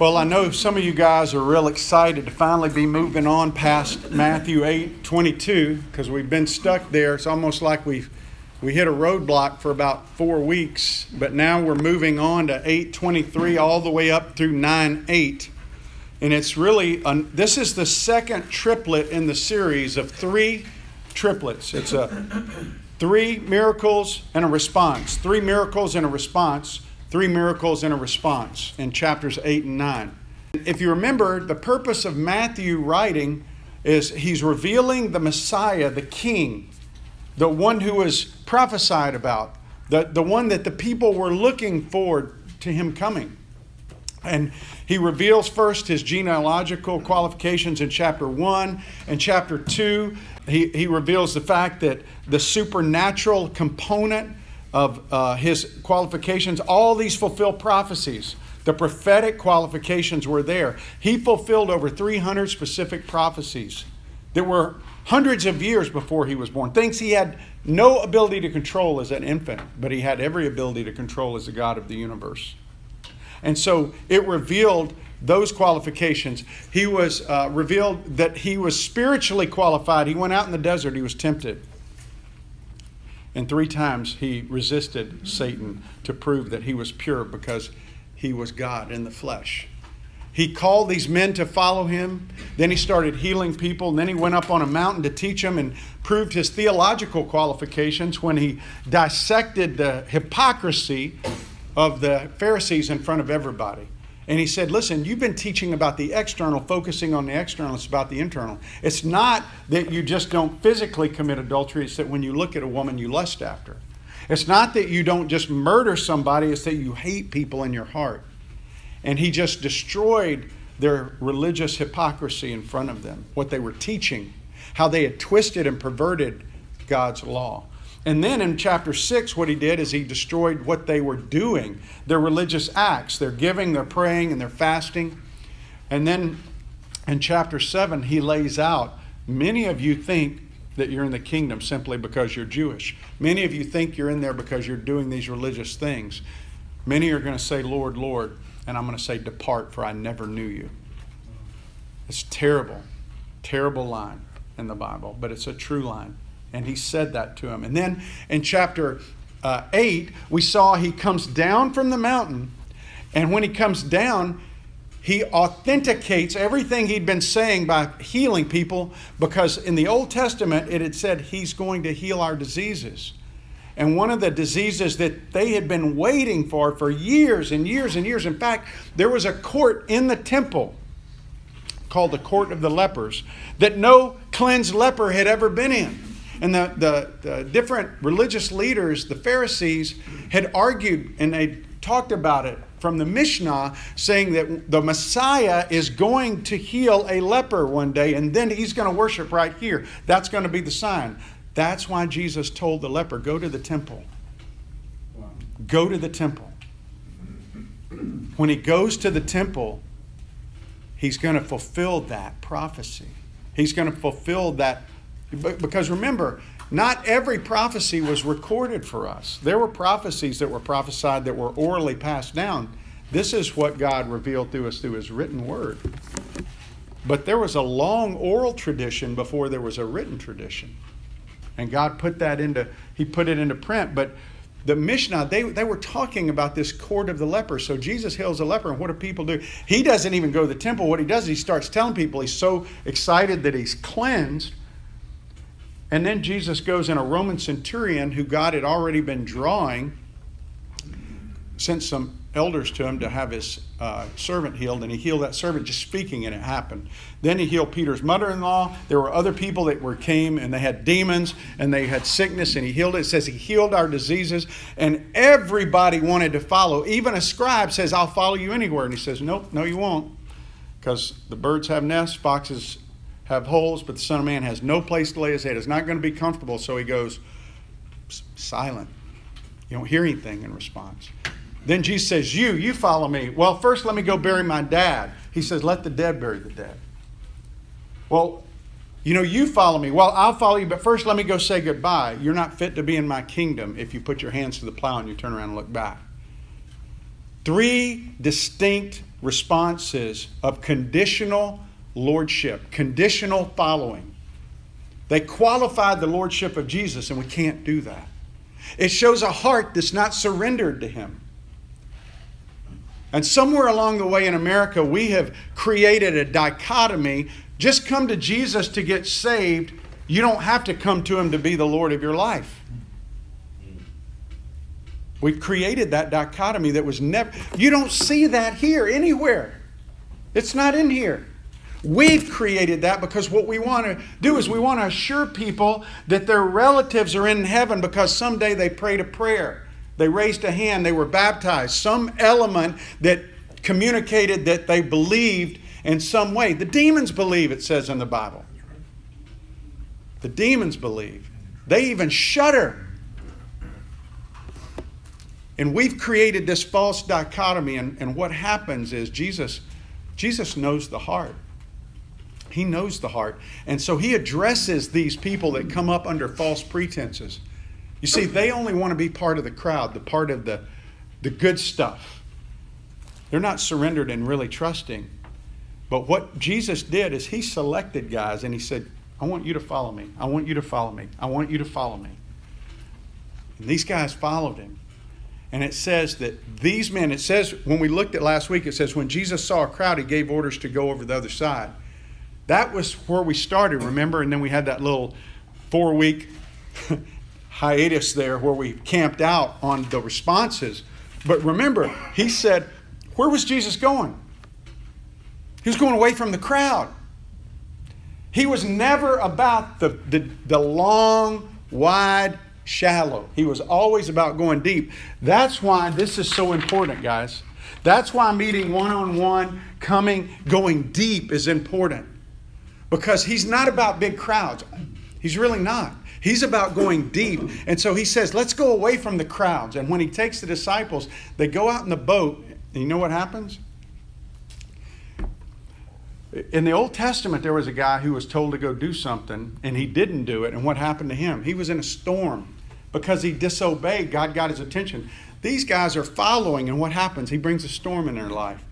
Well, I know some of you guys are real excited to finally be moving on past Matthew 8 22 because we've been stuck there. It's almost like we've we hit a roadblock for about four weeks, but now we're moving on to 823 all the way up through 9 8. And it's really, this is the second triplet in the series of three triplets. It's a three miracles and a response. Three miracles and a response three miracles and a response in chapters 8 and 9. If you remember, the purpose of Matthew writing is he's revealing the Messiah, the King, the one who was prophesied about, the, the one that the people were looking forward to him coming. And he reveals first his genealogical qualifications in chapter 1 and chapter 2. He, he reveals the fact that the supernatural component of uh, his qualifications, all these fulfill prophecies. The prophetic qualifications were there. He fulfilled over 300 specific prophecies that were hundreds of years before he was born. Things he had no ability to control as an infant, but he had every ability to control as the God of the universe. And so it revealed those qualifications. He was uh, revealed that he was spiritually qualified. He went out in the desert, he was tempted. And three times he resisted Satan to prove that he was pure because he was God in the flesh. He called these men to follow him. Then he started healing people. And then he went up on a mountain to teach them and proved his theological qualifications when he dissected the hypocrisy of the Pharisees in front of everybody. And he said, Listen, you've been teaching about the external, focusing on the external, it's about the internal. It's not that you just don't physically commit adultery, it's that when you look at a woman, you lust after. It's not that you don't just murder somebody, it's that you hate people in your heart. And he just destroyed their religious hypocrisy in front of them, what they were teaching, how they had twisted and perverted God's law. And then in chapter 6, what he did is he destroyed what they were doing, their religious acts, their giving, their praying, and their fasting. And then in chapter 7, he lays out many of you think that you're in the kingdom simply because you're Jewish. Many of you think you're in there because you're doing these religious things. Many are going to say, Lord, Lord, and I'm going to say, Depart, for I never knew you. It's terrible, terrible line in the Bible, but it's a true line. And he said that to him. And then in chapter uh, 8, we saw he comes down from the mountain. And when he comes down, he authenticates everything he'd been saying by healing people because in the Old Testament it had said he's going to heal our diseases. And one of the diseases that they had been waiting for for years and years and years, in fact, there was a court in the temple called the Court of the Lepers that no cleansed leper had ever been in. And the, the, the, different religious leaders, the Pharisees, had argued and they talked about it from the Mishnah, saying that the Messiah is going to heal a leper one day and then he's going to worship right here. That's going to be the sign. That's why Jesus told the leper, Go to the temple. Go to the temple. When he goes to the temple, he's going to fulfill that prophecy. He's going to fulfill that because remember, not every prophecy was recorded for us. There were prophecies that were prophesied that were orally passed down. This is what God revealed to us through His written word. But there was a long oral tradition before there was a written tradition. And God put that into, He put it into print. But the Mishnah, they, they were talking about this court of the leper. So Jesus heals a leper, and what do people do? He doesn't even go to the temple. What he does, is he starts telling people he's so excited that he's cleansed and then Jesus goes in a Roman centurion who God had already been drawing, sent some elders to him to have his uh, servant healed, and he healed that servant just speaking, and it happened. Then he healed Peter's mother-in-law. There were other people that were came and they had demons and they had sickness, and he healed it. It says he healed our diseases, and everybody wanted to follow. Even a scribe says, "I'll follow you anywhere," and he says, "Nope, no, you won't." Because the birds have nests, foxes have holes, but the Son of Man has no place to lay his head. It's not going to be comfortable, so he goes silent. You don't hear anything in response. Then Jesus says, You, you follow me. Well, first let me go bury my dad. He says, Let the dead bury the dead. Well, you know, you follow me. Well, I'll follow you, but first let me go say goodbye. You're not fit to be in my kingdom if you put your hands to the plow and you turn around and look back. Three distinct responses of conditional lordship, conditional following. They qualified the lordship of Jesus, and we can't do that. It shows a heart that's not surrendered to Him. And somewhere along the way in America, we have created a dichotomy. Just come to Jesus to get saved. You don't have to come to Him to be the Lord of your life. We've created that dichotomy that was never, you don't see that here anywhere. It's not in here. We've created that because what we want to do is we want to assure people that their relatives are in heaven because someday they prayed a prayer, they raised a hand, they were baptized, some element that communicated that they believed in some way. The demons believe, it says in the Bible. The demons believe. They even shudder and we've created this false dichotomy, and, and what happens is Jesus, Jesus knows the heart. He knows the heart. And so he addresses these people that come up under false pretenses. You see, they only want to be part of the crowd, the part of the, the good stuff. They're not surrendered and really trusting. But what Jesus did is he selected guys and he said, I want you to follow me. I want you to follow me. I want you to follow me. And these guys followed him. And it says that these men, it says, when we looked at last week, it says, when Jesus saw a crowd, he gave orders to go over the other side. That was where we started, remember? And then we had that little four week hiatus there where we camped out on the responses. But remember, he said, where was Jesus going? He was going away from the crowd. He was never about the, the, the long, wide shallow. He was always about going deep. That's why this is so important, guys. That's why meeting one on one, coming, going deep is important. Because he's not about big crowds. He's really not. He's about going deep. And so he says, let's go away from the crowds. And when he takes the disciples, they go out in the boat. And you know what happens? In the Old Testament, there was a guy who was told to go do something, and he didn't do it. And what happened to him? He was in a storm because he disobeyed. God got his attention. These guys are following, and what happens? He brings a storm in their life.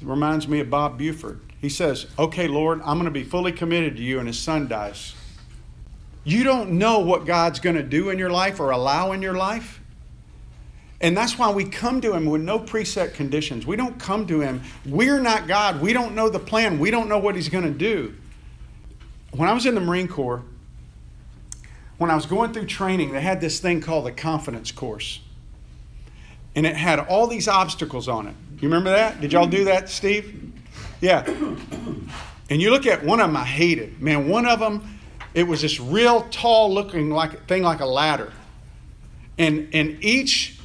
It reminds me of Bob Buford. He says, Okay, Lord, I'm going to be fully committed to you, and his son dies. You don't know what God's going to do in your life or allow in your life. And that's why we come to Him with no preset conditions. We don't come to Him. We're not God. We don't know the plan. We don't know what He's going to do. When I was in the Marine Corps, when I was going through training, they had this thing called the confidence course. And it had all these obstacles on it. You remember that? Did y'all do that, Steve? Yeah. And you look at one of them, I hated. Man, one of them, it was this real tall looking like thing like a ladder. And and each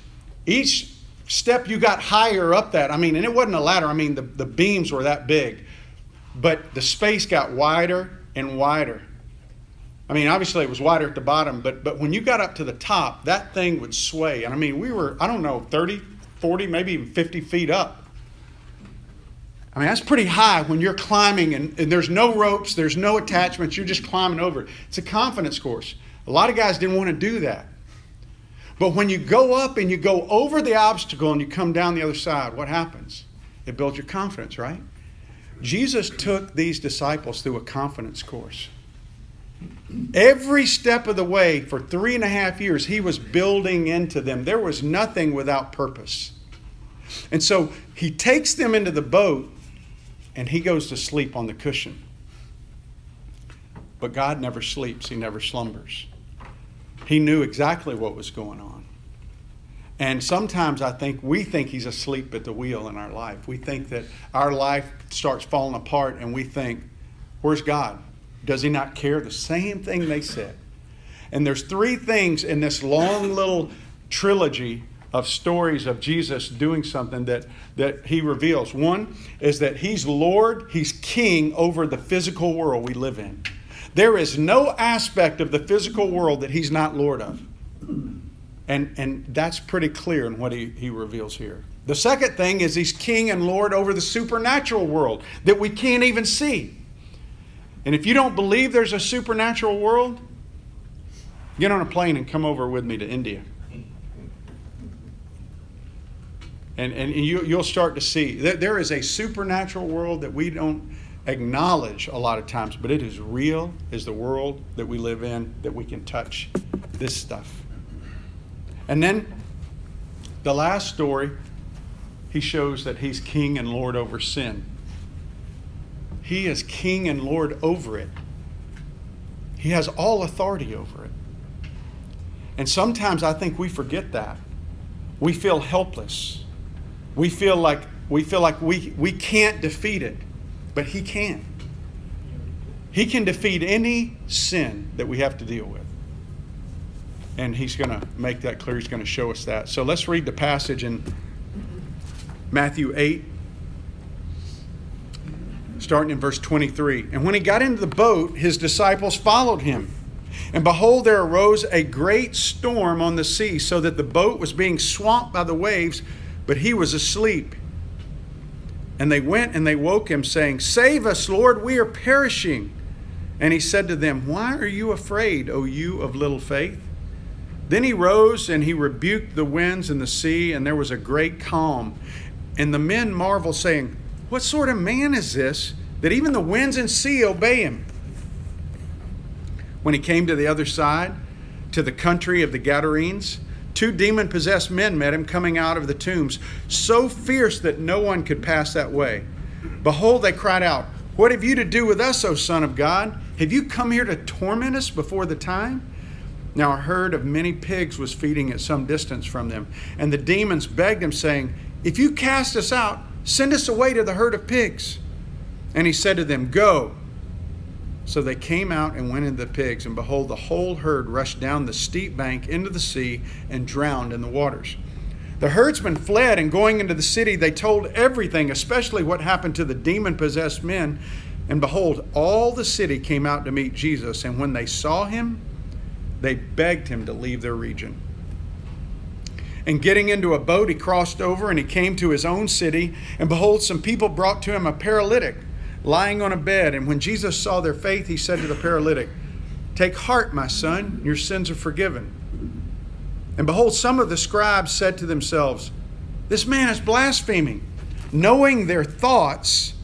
each step you got higher up that, I mean, and it wasn't a ladder, I mean the, the beams were that big. But the space got wider and wider. I mean, obviously it was wider at the bottom, but but when you got up to the top, that thing would sway. And I mean, we were I don't know 30, 40, maybe even 50 feet up. I mean, that's pretty high when you're climbing and, and there's no ropes, there's no attachments, you're just climbing over it. It's a confidence course. A lot of guys didn't want to do that. But when you go up and you go over the obstacle and you come down the other side, what happens? It builds your confidence, right? Jesus took these disciples through a confidence course. Every step of the way for three and a half years, he was building into them. There was nothing without purpose. And so he takes them into the boat and he goes to sleep on the cushion. But God never sleeps, he never slumbers. He knew exactly what was going on. And sometimes I think we think he's asleep at the wheel in our life. We think that our life starts falling apart and we think, where's God? Does he not care? The same thing they said. And there's three things in this long little trilogy of stories of Jesus doing something that, that he reveals. One is that he's Lord, he's king over the physical world we live in. There is no aspect of the physical world that he's not Lord of. And, and that's pretty clear in what he, he reveals here. The second thing is he's king and Lord over the supernatural world that we can't even see. And if you don't believe there's a supernatural world, get on a plane and come over with me to India. And, and you, you'll start to see that there is a supernatural world that we don't acknowledge a lot of times, but it is real, is the world that we live in, that we can touch this stuff. And then the last story, he shows that he's king and Lord over sin. He is king and Lord over it. He has all authority over it. And sometimes I think we forget that. We feel helpless. We feel like we feel like we, we can't defeat it, but he can. He can defeat any sin that we have to deal with. And he's going to make that clear. He's going to show us that. So let's read the passage in Matthew 8, starting in verse 23. And when he got into the boat, his disciples followed him. And behold, there arose a great storm on the sea, so that the boat was being swamped by the waves, but he was asleep. And they went and they woke him, saying, Save us, Lord, we are perishing. And he said to them, Why are you afraid, O you of little faith? Then he rose and he rebuked the winds and the sea, and there was a great calm. And the men marveled, saying, What sort of man is this that even the winds and sea obey him. When he came to the other side, to the country of the Gadarenes, two demon possessed men met him coming out of the tombs, so fierce that no one could pass that way. Behold, they cried out, What have you to do with us, O Son of God? Have you come here to torment us before the time? Now, a herd of many pigs was feeding at some distance from them, and the demons begged him, saying, If you cast us out, send us away to the herd of pigs. And he said to them, Go. So they came out and went into the pigs, and behold, the whole herd rushed down the steep bank into the sea and drowned in the waters. The herdsmen fled, and going into the city, they told everything, especially what happened to the demon possessed men. And behold, all the city came out to meet Jesus, and when they saw him, they begged him to leave their region. And getting into a boat, he crossed over and he came to his own city. And behold, some people brought to him a paralytic lying on a bed. And when Jesus saw their faith, he said to the paralytic, Take heart, my son, your sins are forgiven. And behold, some of the scribes said to themselves, This man is blaspheming. Knowing their thoughts,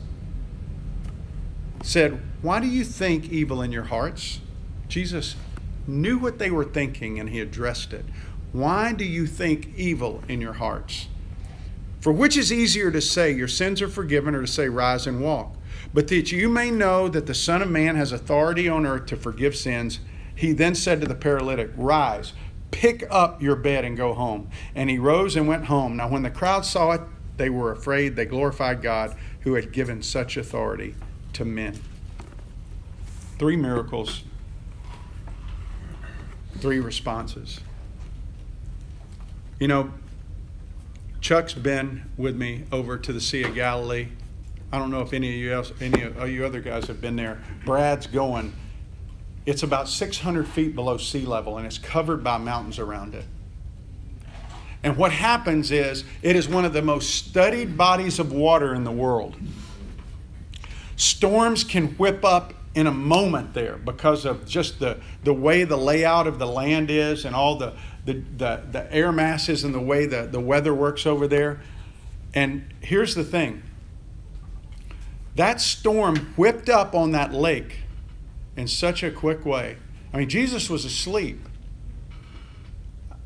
said, Why do you think evil in your hearts? Jesus knew what they were thinking and he addressed it. Why do you think evil in your hearts? For which is easier to say, Your sins are forgiven, or to say, Rise and walk? But that you may know that the Son of Man has authority on earth to forgive sins, he then said to the paralytic, Rise, pick up your bed and go home. And he rose and went home. Now, when the crowd saw it, they were afraid. They glorified God who had given such authority to men. Three miracles, three responses. You know, Chuck's been with me over to the Sea of Galilee I don't know if any of you else, any of you other guys have been there. Brad's going. It's about 600 feet below sea level and it's covered by mountains around it. And what happens is it is one of the most studied bodies of water in the world. Storms can whip up in a moment there because of just the, the way the layout of the land is and all the, the, the, the air masses and the way the, the weather works over there. And here's the thing that storm whipped up on that lake in such a quick way. I mean, Jesus was asleep.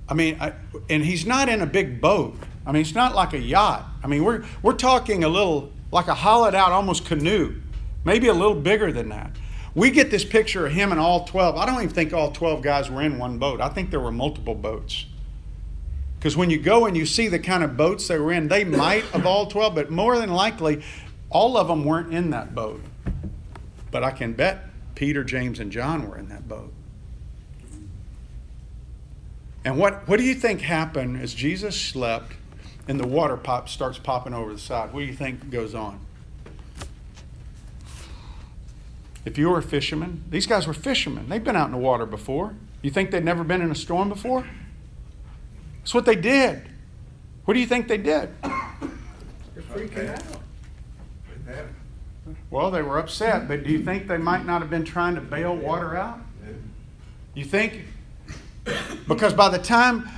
I mean, I, and he's not in a big boat. I mean, it's not like a yacht. I mean, we're, we're talking a little, like a hollowed out almost canoe, maybe a little bigger than that. We get this picture of him and all 12. I don't even think all 12 guys were in one boat. I think there were multiple boats. Because when you go and you see the kind of boats they were in, they might of all 12, but more than likely, all of them weren't in that boat, but I can bet Peter, James, and John were in that boat. And what, what do you think happened as Jesus slept and the water pop starts popping over the side? What do you think goes on? If you were a fisherman, these guys were fishermen. They've been out in the water before. You think they'd never been in a storm before? That's what they did. What do you think they did? They're freaking out. Well, they were upset, but do you think they might not have been trying to bail water out? You think? Because by the time,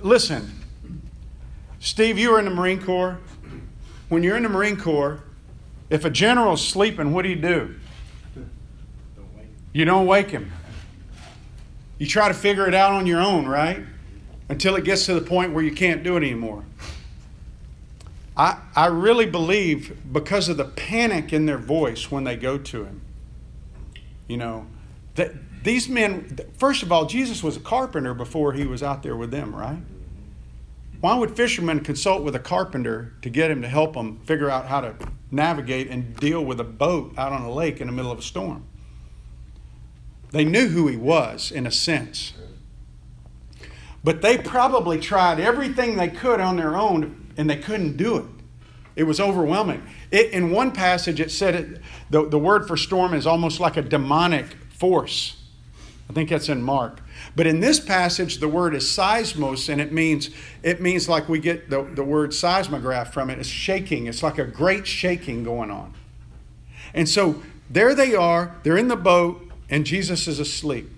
listen, Steve, you were in the Marine Corps. When you're in the Marine Corps, if a general's sleeping, what do you do? You don't wake him. You try to figure it out on your own, right? Until it gets to the point where you can't do it anymore. I, I really believe because of the panic in their voice when they go to him, you know, that these men, first of all, Jesus was a carpenter before he was out there with them, right? Why would fishermen consult with a carpenter to get him to help them figure out how to navigate and deal with a boat out on a lake in the middle of a storm? They knew who he was, in a sense. But they probably tried everything they could on their own and they couldn't do it. It was overwhelming. It, in one passage, it said it, the, the word for storm is almost like a demonic force. I think that's in Mark. But in this passage, the word is seismos, and it means it means like we get the, the word seismograph from it. It's shaking. It's like a great shaking going on. And so there they are, they're in the boat, and Jesus is asleep.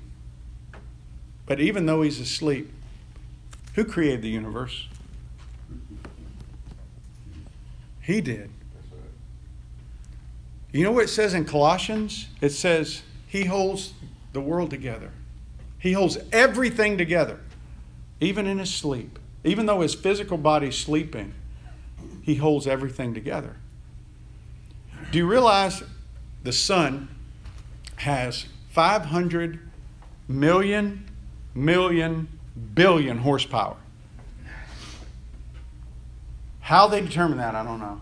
But even though he's asleep, who created the universe? He did. You know what it says in Colossians? It says, He holds the world together. He holds everything together, even in his sleep. Even though his physical body's sleeping, he holds everything together. Do you realize the sun has 500 million, million, billion horsepower? How they determine that, I don't know.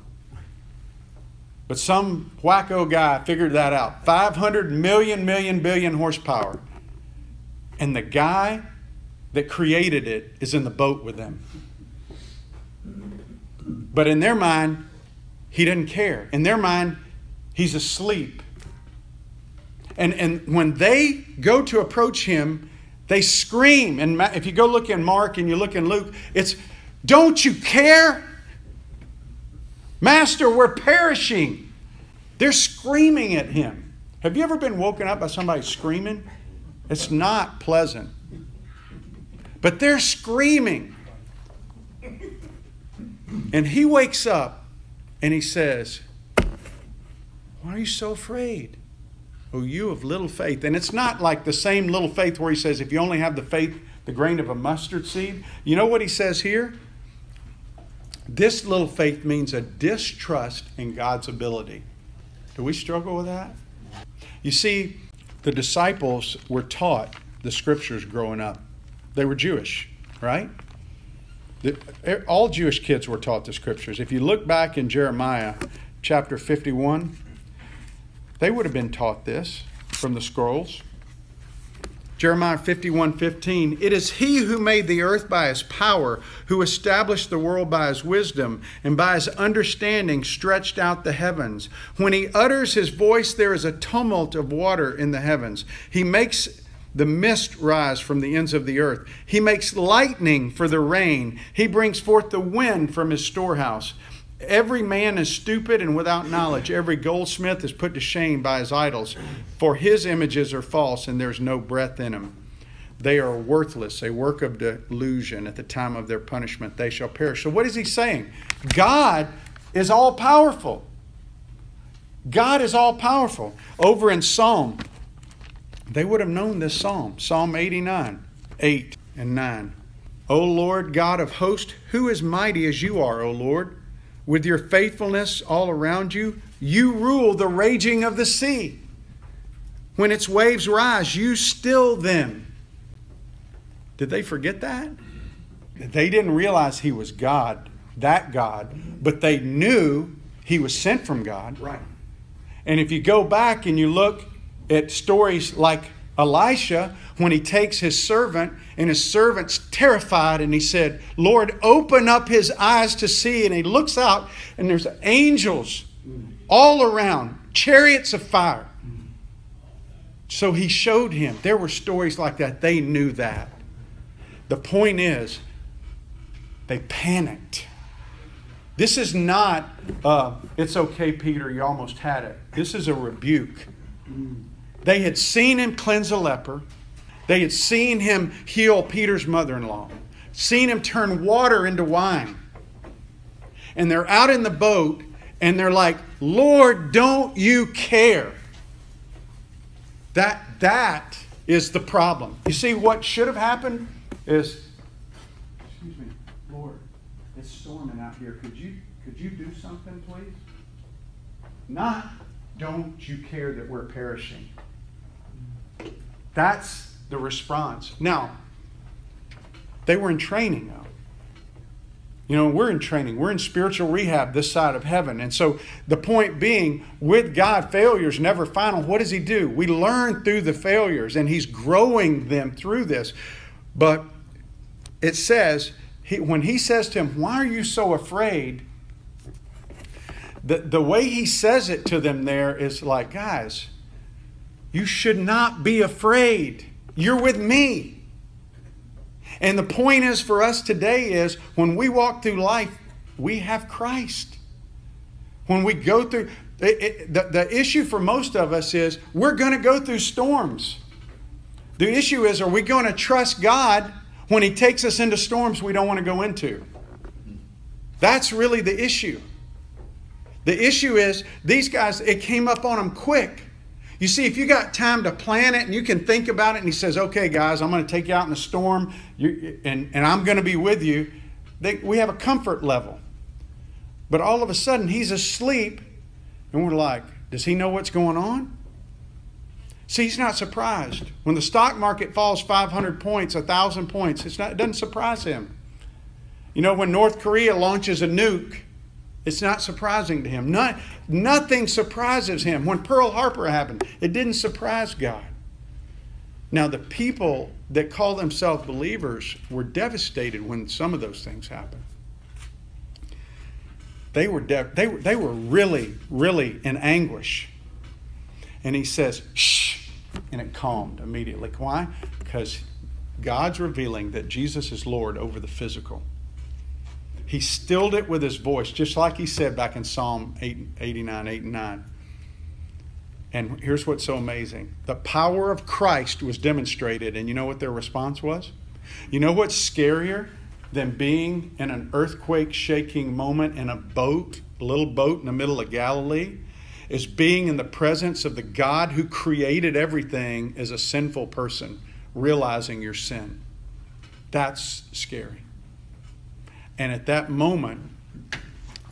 But some wacko guy figured that out. 500 million, million, billion horsepower. And the guy that created it is in the boat with them. But in their mind, he doesn't care. In their mind, he's asleep. And, and when they go to approach him, they scream. And if you go look in Mark and you look in Luke, it's, Don't you care? Master, we're perishing. They're screaming at him. Have you ever been woken up by somebody screaming? It's not pleasant. But they're screaming. And he wakes up and he says, Why are you so afraid? Oh, you of little faith. And it's not like the same little faith where he says, If you only have the faith, the grain of a mustard seed. You know what he says here? This little faith means a distrust in God's ability. Do we struggle with that? You see, the disciples were taught the scriptures growing up. They were Jewish, right? The, all Jewish kids were taught the scriptures. If you look back in Jeremiah chapter 51, they would have been taught this from the scrolls. Jeremiah 51 15. It is he who made the earth by his power, who established the world by his wisdom, and by his understanding stretched out the heavens. When he utters his voice, there is a tumult of water in the heavens. He makes the mist rise from the ends of the earth. He makes lightning for the rain. He brings forth the wind from his storehouse. Every man is stupid and without knowledge. Every goldsmith is put to shame by his idols, for his images are false and there's no breath in them. They are worthless, a work of delusion. At the time of their punishment, they shall perish. So, what is he saying? God is all powerful. God is all powerful. Over in Psalm, they would have known this psalm Psalm 89, 8 and 9. O Lord God of hosts, who is mighty as you are, O Lord? With your faithfulness all around you, you rule the raging of the sea. When its waves rise, you still them. Did they forget that? They didn't realize he was God, that God, but they knew he was sent from God. Right. And if you go back and you look at stories like Elisha, when he takes his servant, and his servant's terrified, and he said, Lord, open up his eyes to see. And he looks out, and there's angels all around, chariots of fire. So he showed him. There were stories like that. They knew that. The point is, they panicked. This is not, uh, it's okay, Peter, you almost had it. This is a rebuke. They had seen him cleanse a leper. They had seen him heal Peter's mother in law, seen him turn water into wine. and they're out in the boat and they're like, Lord, don't you care? That, that is the problem. You see, what should have happened is, excuse me, Lord, it's storming out here. Could you, could you do something, please? Not, don't you care that we're perishing? That's the response. Now, they were in training, though. You know, we're in training. We're in spiritual rehab this side of heaven. And so the point being, with God, failures never final. What does He do? We learn through the failures, and He's growing them through this. But it says, he, when He says to him, Why are you so afraid? The, the way He says it to them there is like, Guys, you should not be afraid. You're with me. And the point is for us today is when we walk through life, we have Christ. When we go through, it, it, the, the issue for most of us is we're going to go through storms. The issue is are we going to trust God when He takes us into storms we don't want to go into? That's really the issue. The issue is these guys, it came up on them quick. You see, if you got time to plan it and you can think about it, and he says, okay, guys, I'm going to take you out in the storm and, and I'm going to be with you, they, we have a comfort level. But all of a sudden, he's asleep, and we're like, does he know what's going on? See, he's not surprised. When the stock market falls 500 points, 1,000 points, it's not, it doesn't surprise him. You know, when North Korea launches a nuke, it's not surprising to him. Not, nothing surprises him. When Pearl Harbor happened, it didn't surprise God. Now, the people that call themselves believers were devastated when some of those things happened. They were, de- they, they were really, really in anguish. And he says, shh, and it calmed immediately. Why? Because God's revealing that Jesus is Lord over the physical. He stilled it with his voice, just like he said back in Psalm 8, 89, 8 and 9. And here's what's so amazing the power of Christ was demonstrated, and you know what their response was? You know what's scarier than being in an earthquake shaking moment in a boat, a little boat in the middle of Galilee? Is being in the presence of the God who created everything as a sinful person, realizing your sin. That's scary. And at that moment,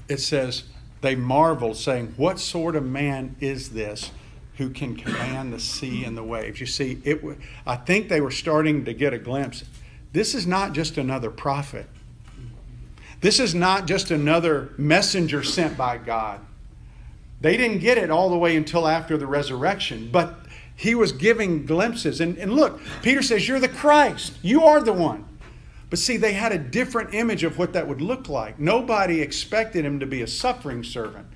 it says, they marveled, saying, What sort of man is this who can command the sea and the waves? You see, it, I think they were starting to get a glimpse. This is not just another prophet, this is not just another messenger sent by God. They didn't get it all the way until after the resurrection, but he was giving glimpses. And, and look, Peter says, You're the Christ. You are the one. But see, they had a different image of what that would look like. Nobody expected him to be a suffering servant.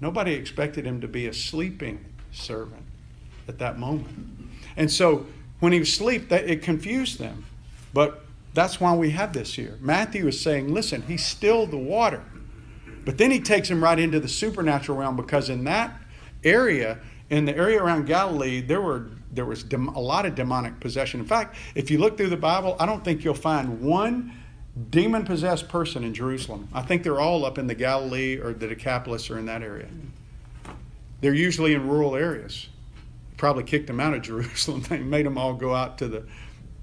Nobody expected him to be a sleeping servant at that moment. And so when he was asleep, it confused them. But that's why we have this here. Matthew is saying, listen, he stilled the water. But then he takes him right into the supernatural realm because in that area, in the area around Galilee, there were there was dem- a lot of demonic possession. In fact, if you look through the Bible, I don't think you'll find one demon possessed person in Jerusalem. I think they're all up in the Galilee or the Decapolis or in that area. They're usually in rural areas. Probably kicked them out of Jerusalem. They made them all go out to the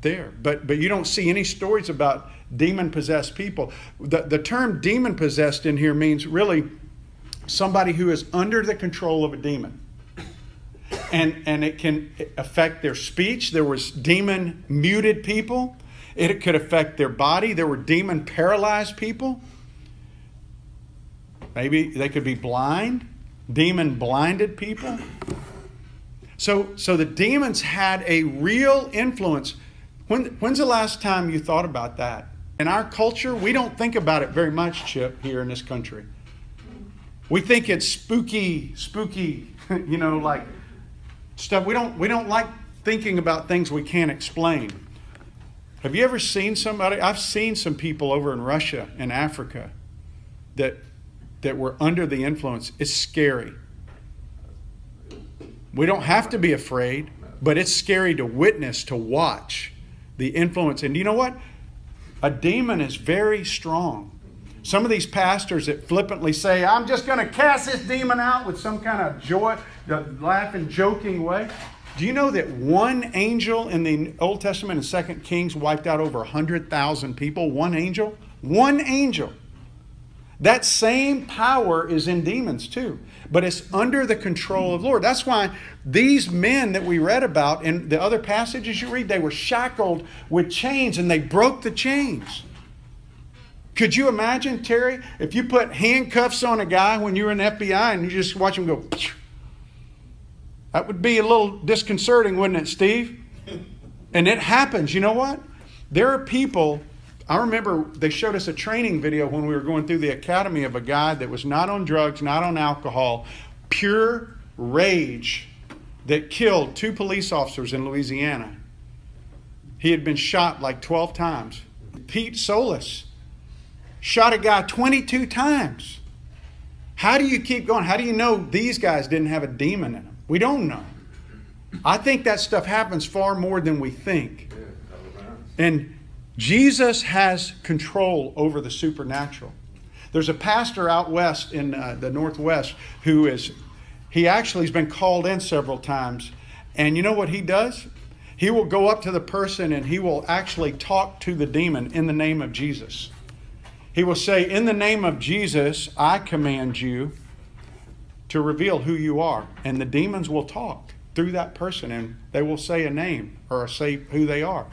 there. But but you don't see any stories about demon possessed people. The the term demon possessed in here means really somebody who is under the control of a demon and, and it can affect their speech. There was demon muted people. It could affect their body. There were demon paralyzed people. Maybe they could be blind, demon blinded people. So, so the demons had a real influence. When, when's the last time you thought about that? In our culture, we don't think about it very much, Chip, here in this country. We think it's spooky, spooky, you know, like stuff. We don't, we don't like thinking about things we can't explain. Have you ever seen somebody? I've seen some people over in Russia and Africa that, that were under the influence. It's scary. We don't have to be afraid, but it's scary to witness, to watch the influence. And you know what? A demon is very strong. Some of these pastors that flippantly say, I'm just going to cast this demon out with some kind of joy, laughing, joking way. Do you know that one angel in the Old Testament and Second Kings wiped out over 100,000 people? One angel? One angel. That same power is in demons too, but it's under the control of Lord. That's why these men that we read about in the other passages you read, they were shackled with chains and they broke the chains. Could you imagine, Terry, if you put handcuffs on a guy when you were in FBI and you just watch him go, that would be a little disconcerting, wouldn't it, Steve? And it happens. You know what? There are people. I remember they showed us a training video when we were going through the academy of a guy that was not on drugs, not on alcohol, pure rage that killed two police officers in Louisiana. He had been shot like 12 times. Pete Solis shot a guy 22 times. How do you keep going? How do you know these guys didn't have a demon in them? We don't know. I think that stuff happens far more than we think. And Jesus has control over the supernatural. There's a pastor out west in uh, the Northwest who is, he actually has been called in several times. And you know what he does? He will go up to the person and he will actually talk to the demon in the name of Jesus. He will say, In the name of Jesus, I command you to reveal who you are. And the demons will talk through that person and they will say a name or say who they are.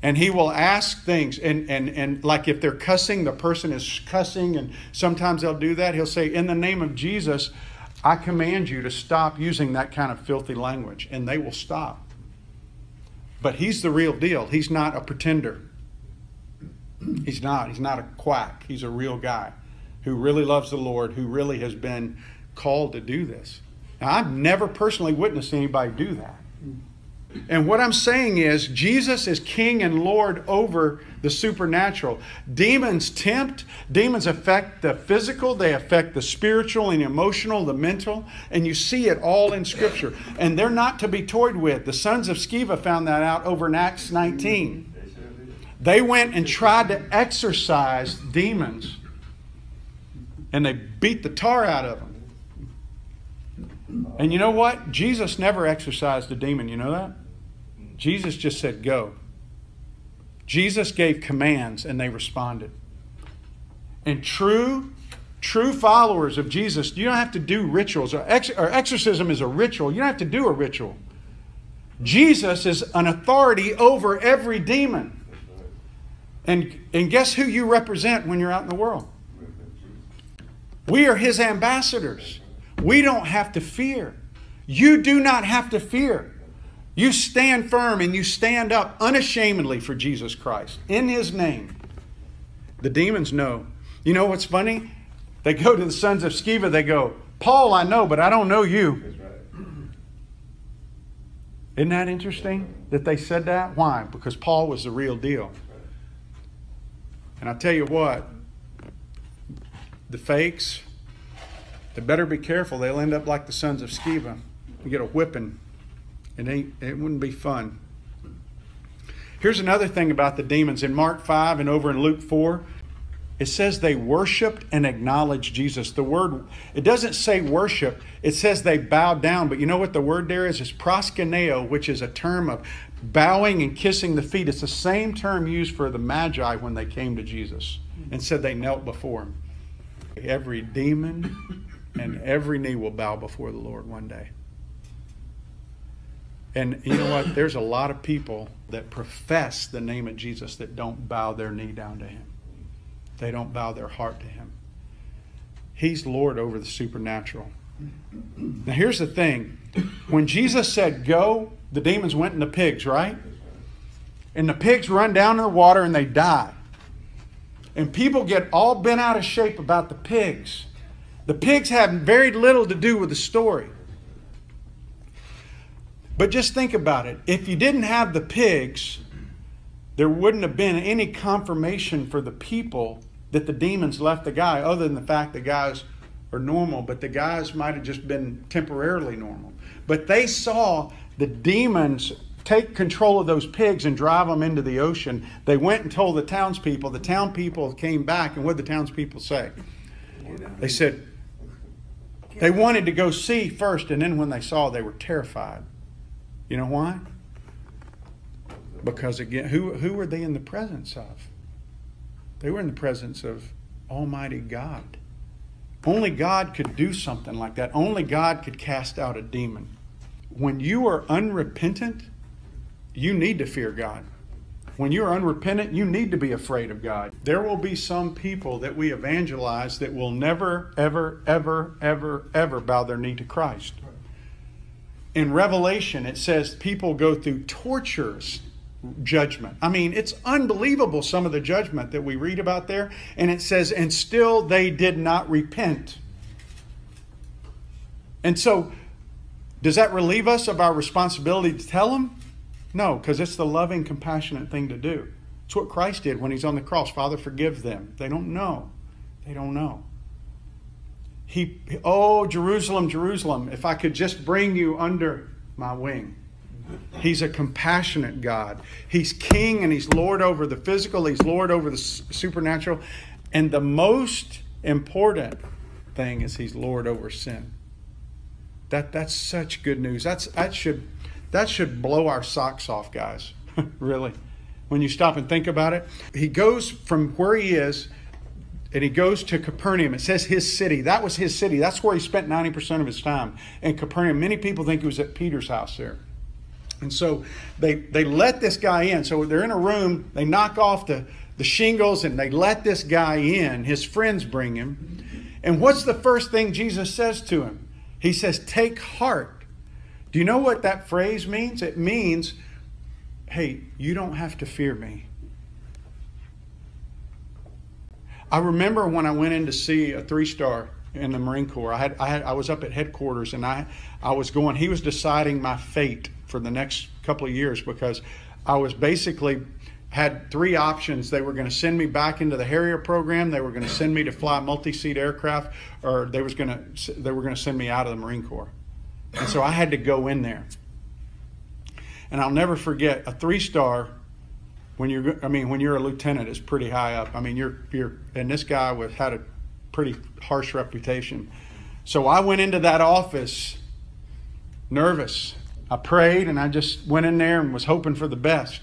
And he will ask things, and, and, and like if they're cussing, the person is cussing, and sometimes they'll do that. He'll say, In the name of Jesus, I command you to stop using that kind of filthy language. And they will stop. But he's the real deal, he's not a pretender. He's not. He's not a quack. He's a real guy who really loves the Lord, who really has been called to do this. Now, I've never personally witnessed anybody do that. And what I'm saying is, Jesus is King and Lord over the supernatural. Demons tempt, demons affect the physical, they affect the spiritual and emotional, the mental, and you see it all in Scripture. And they're not to be toyed with. The sons of Sceva found that out over in Acts 19. They went and tried to exorcise demons, and they beat the tar out of them. And you know what? Jesus never exorcised a demon. You know that? Jesus just said, Go. Jesus gave commands, and they responded. And true, true followers of Jesus, you don't have to do rituals. Or, ex- or exorcism is a ritual. You don't have to do a ritual. Jesus is an authority over every demon. And, and guess who you represent when you're out in the world? We are his ambassadors. We don't have to fear. You do not have to fear. You stand firm and you stand up unashamedly for Jesus Christ in his name. The demons know. You know what's funny? They go to the sons of Sceva, they go, Paul, I know, but I don't know you. Isn't that interesting that they said that? Why? Because Paul was the real deal. And I tell you what, the fakes, they better be careful. They'll end up like the sons of Sceva. You get a whipping. It ain't it wouldn't be fun. Here's another thing about the demons in Mark 5 and over in Luke 4. It says they worshiped and acknowledged Jesus. The word, it doesn't say worship, it says they bowed down. But you know what the word there is? It's proskuneo, which is a term of bowing and kissing the feet. It's the same term used for the Magi when they came to Jesus and said they knelt before him. Every demon and every knee will bow before the Lord one day. And you know what? There's a lot of people that profess the name of Jesus that don't bow their knee down to him. They don't bow their heart to him. He's Lord over the supernatural. Now, here's the thing when Jesus said, Go, the demons went in the pigs, right? And the pigs run down in the water and they die. And people get all bent out of shape about the pigs. The pigs have very little to do with the story. But just think about it. If you didn't have the pigs, there wouldn't have been any confirmation for the people that the demons left the guy, other than the fact the guys are normal, but the guys might have just been temporarily normal. But they saw the demons take control of those pigs and drive them into the ocean. They went and told the townspeople. The townspeople came back, and what did the townspeople say? They said they wanted to go see first, and then when they saw, they were terrified. You know why? Because again, who who were they in the presence of? They were in the presence of Almighty God. Only God could do something like that. Only God could cast out a demon. When you are unrepentant, you need to fear God. When you're unrepentant, you need to be afraid of God. There will be some people that we evangelize that will never, ever, ever, ever, ever bow their knee to Christ. In Revelation, it says people go through tortures judgment. I mean, it's unbelievable some of the judgment that we read about there. And it says, and still they did not repent. And so, does that relieve us of our responsibility to tell them? No, because it's the loving, compassionate thing to do. It's what Christ did when he's on the cross. Father, forgive them. They don't know. They don't know. He, oh, Jerusalem, Jerusalem, if I could just bring you under my wing. He's a compassionate God. He's king and he's Lord over the physical, he's Lord over the supernatural. And the most important thing is he's Lord over sin. That, that's such good news. That's, that, should, that should blow our socks off, guys. really. When you stop and think about it, he goes from where he is and he goes to Capernaum. It says his city. That was his city. That's where he spent 90% of his time. In Capernaum, many people think he was at Peter's house there. And so they, they let this guy in. So they're in a room, they knock off the, the shingles and they let this guy in. His friends bring him. And what's the first thing Jesus says to him? He says, Take heart. Do you know what that phrase means? It means, hey, you don't have to fear me. I remember when I went in to see a three star in the Marine Corps. I had, I had I was up at headquarters and I I was going. He was deciding my fate for the next couple of years because I was basically had three options. They were going to send me back into the Harrier program. They were going to send me to fly multi-seat aircraft, or they was going to they were going to send me out of the Marine Corps. And so I had to go in there. And I'll never forget a three-star. When you're, I mean, when you're a lieutenant, it's pretty high up. I mean, you're you're, and this guy was had a pretty harsh reputation. So I went into that office nervous I prayed and I just went in there and was hoping for the best.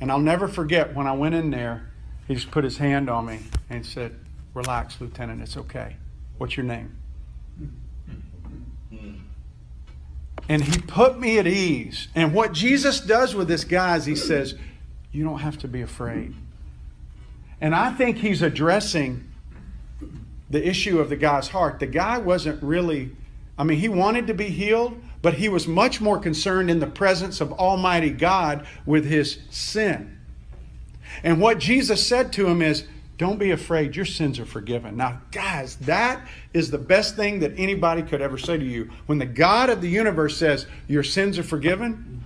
And I'll never forget when I went in there, he just put his hand on me and said, Relax, Lieutenant, it's okay. What's your name? And he put me at ease. And what Jesus does with this guy is he says, You don't have to be afraid. And I think he's addressing the issue of the guy's heart. The guy wasn't really, I mean, he wanted to be healed, but he was much more concerned in the presence of Almighty God with his sin. And what Jesus said to him is, Don't be afraid, your sins are forgiven. Now, guys, that is the best thing that anybody could ever say to you. When the God of the universe says, Your sins are forgiven,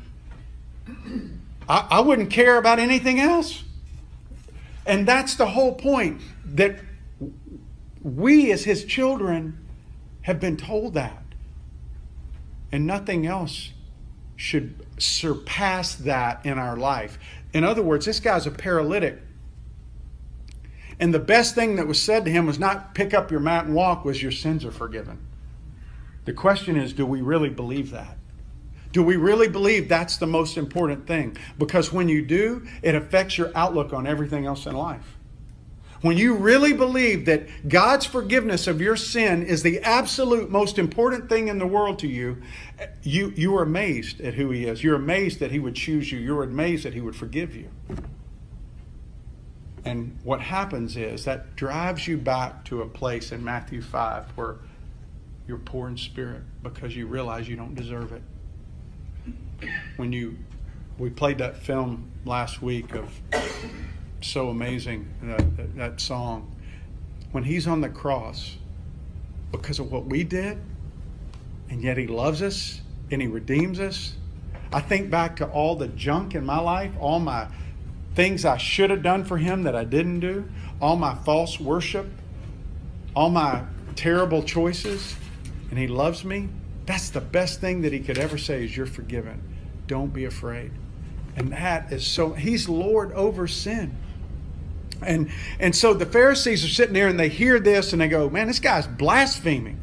I, I wouldn't care about anything else. And that's the whole point that we, as his children, have been told that and nothing else should surpass that in our life. In other words, this guy's a paralytic. And the best thing that was said to him was not pick up your mat and walk, was your sins are forgiven. The question is, do we really believe that? Do we really believe that's the most important thing? Because when you do, it affects your outlook on everything else in life. When you really believe that God's forgiveness of your sin is the absolute most important thing in the world to you, you, you are amazed at who He is. You're amazed that He would choose you. You're amazed that He would forgive you. And what happens is that drives you back to a place in Matthew 5 where you're poor in spirit because you realize you don't deserve it. When you, we played that film last week of so amazing, that, that, that song. When he's on the cross, because of what we did, and yet he loves us and he redeems us. I think back to all the junk in my life, all my things I should have done for him that I didn't do, all my false worship, all my terrible choices, and he loves me. That's the best thing that he could ever say is you're forgiven. Don't be afraid. And that is so, he's Lord over sin. And, and so the Pharisees are sitting there and they hear this and they go, man, this guy's blaspheming.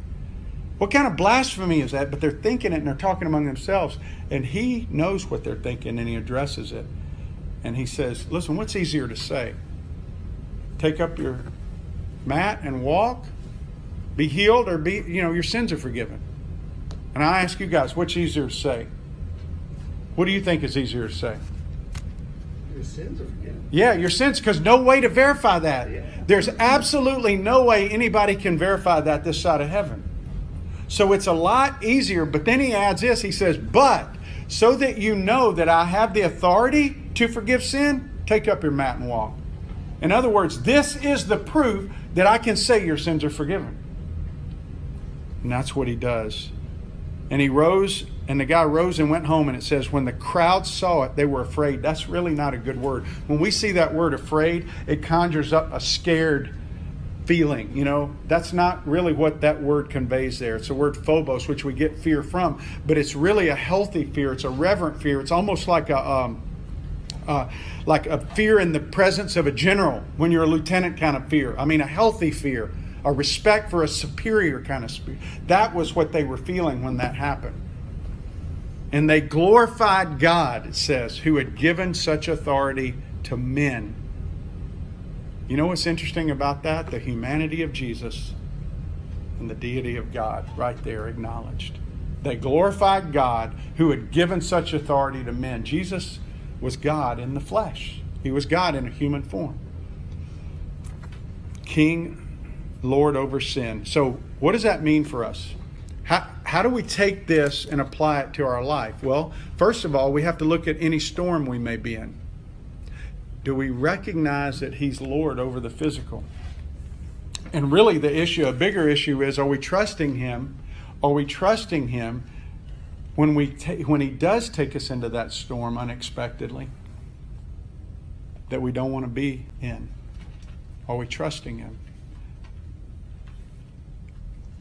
What kind of blasphemy is that? But they're thinking it and they're talking among themselves. And he knows what they're thinking and he addresses it. And he says, listen, what's easier to say? Take up your mat and walk? Be healed or be, you know, your sins are forgiven? And I ask you guys, what's easier to say? What do you think is easier to say? Your sins are forgiven. Yeah, your sins, because no way to verify that. Yeah. There's absolutely no way anybody can verify that this side of heaven. So it's a lot easier. But then he adds this he says, But so that you know that I have the authority to forgive sin, take up your mat and walk. In other words, this is the proof that I can say your sins are forgiven. And that's what he does. And he rose, and the guy rose and went home. And it says, when the crowd saw it, they were afraid. That's really not a good word. When we see that word afraid, it conjures up a scared feeling. You know, that's not really what that word conveys there. It's the word phobos, which we get fear from, but it's really a healthy fear. It's a reverent fear. It's almost like a. Um, uh, like a fear in the presence of a general when you're a lieutenant kind of fear. I mean, a healthy fear, a respect for a superior kind of spirit. That was what they were feeling when that happened. And they glorified God, it says, who had given such authority to men. You know what's interesting about that? The humanity of Jesus and the deity of God, right there acknowledged. They glorified God who had given such authority to men. Jesus was God in the flesh, He was God in a human form. King, Lord over sin. So, what does that mean for us? How, how do we take this and apply it to our life? Well, first of all, we have to look at any storm we may be in. Do we recognize that He's Lord over the physical? And really, the issue, a bigger issue is are we trusting Him? Are we trusting Him when, we ta- when He does take us into that storm unexpectedly that we don't want to be in? Are we trusting Him?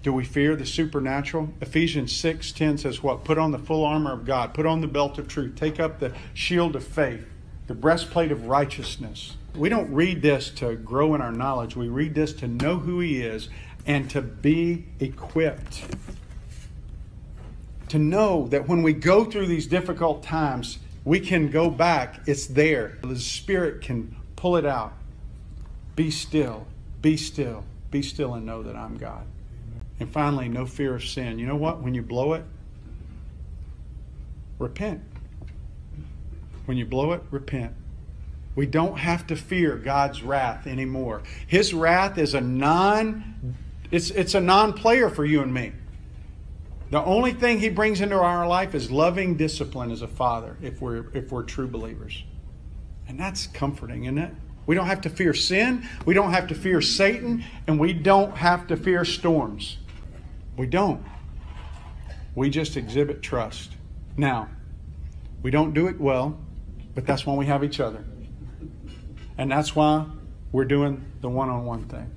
Do we fear the supernatural? Ephesians 6:10 says what? Put on the full armor of God, put on the belt of truth, take up the shield of faith, the breastplate of righteousness. We don't read this to grow in our knowledge. We read this to know who he is and to be equipped. To know that when we go through these difficult times, we can go back. It's there. The Spirit can pull it out. Be still. Be still. Be still and know that I'm God. And finally, no fear of sin. You know what? When you blow it, repent. When you blow it, repent. We don't have to fear God's wrath anymore. His wrath is a non it's it's a non-player for you and me. The only thing he brings into our life is loving discipline as a father if we're if we're true believers. And that's comforting, isn't it? We don't have to fear sin, we don't have to fear Satan, and we don't have to fear storms. We don't. We just exhibit trust. Now, we don't do it well, but that's why we have each other. And that's why we're doing the one on one thing.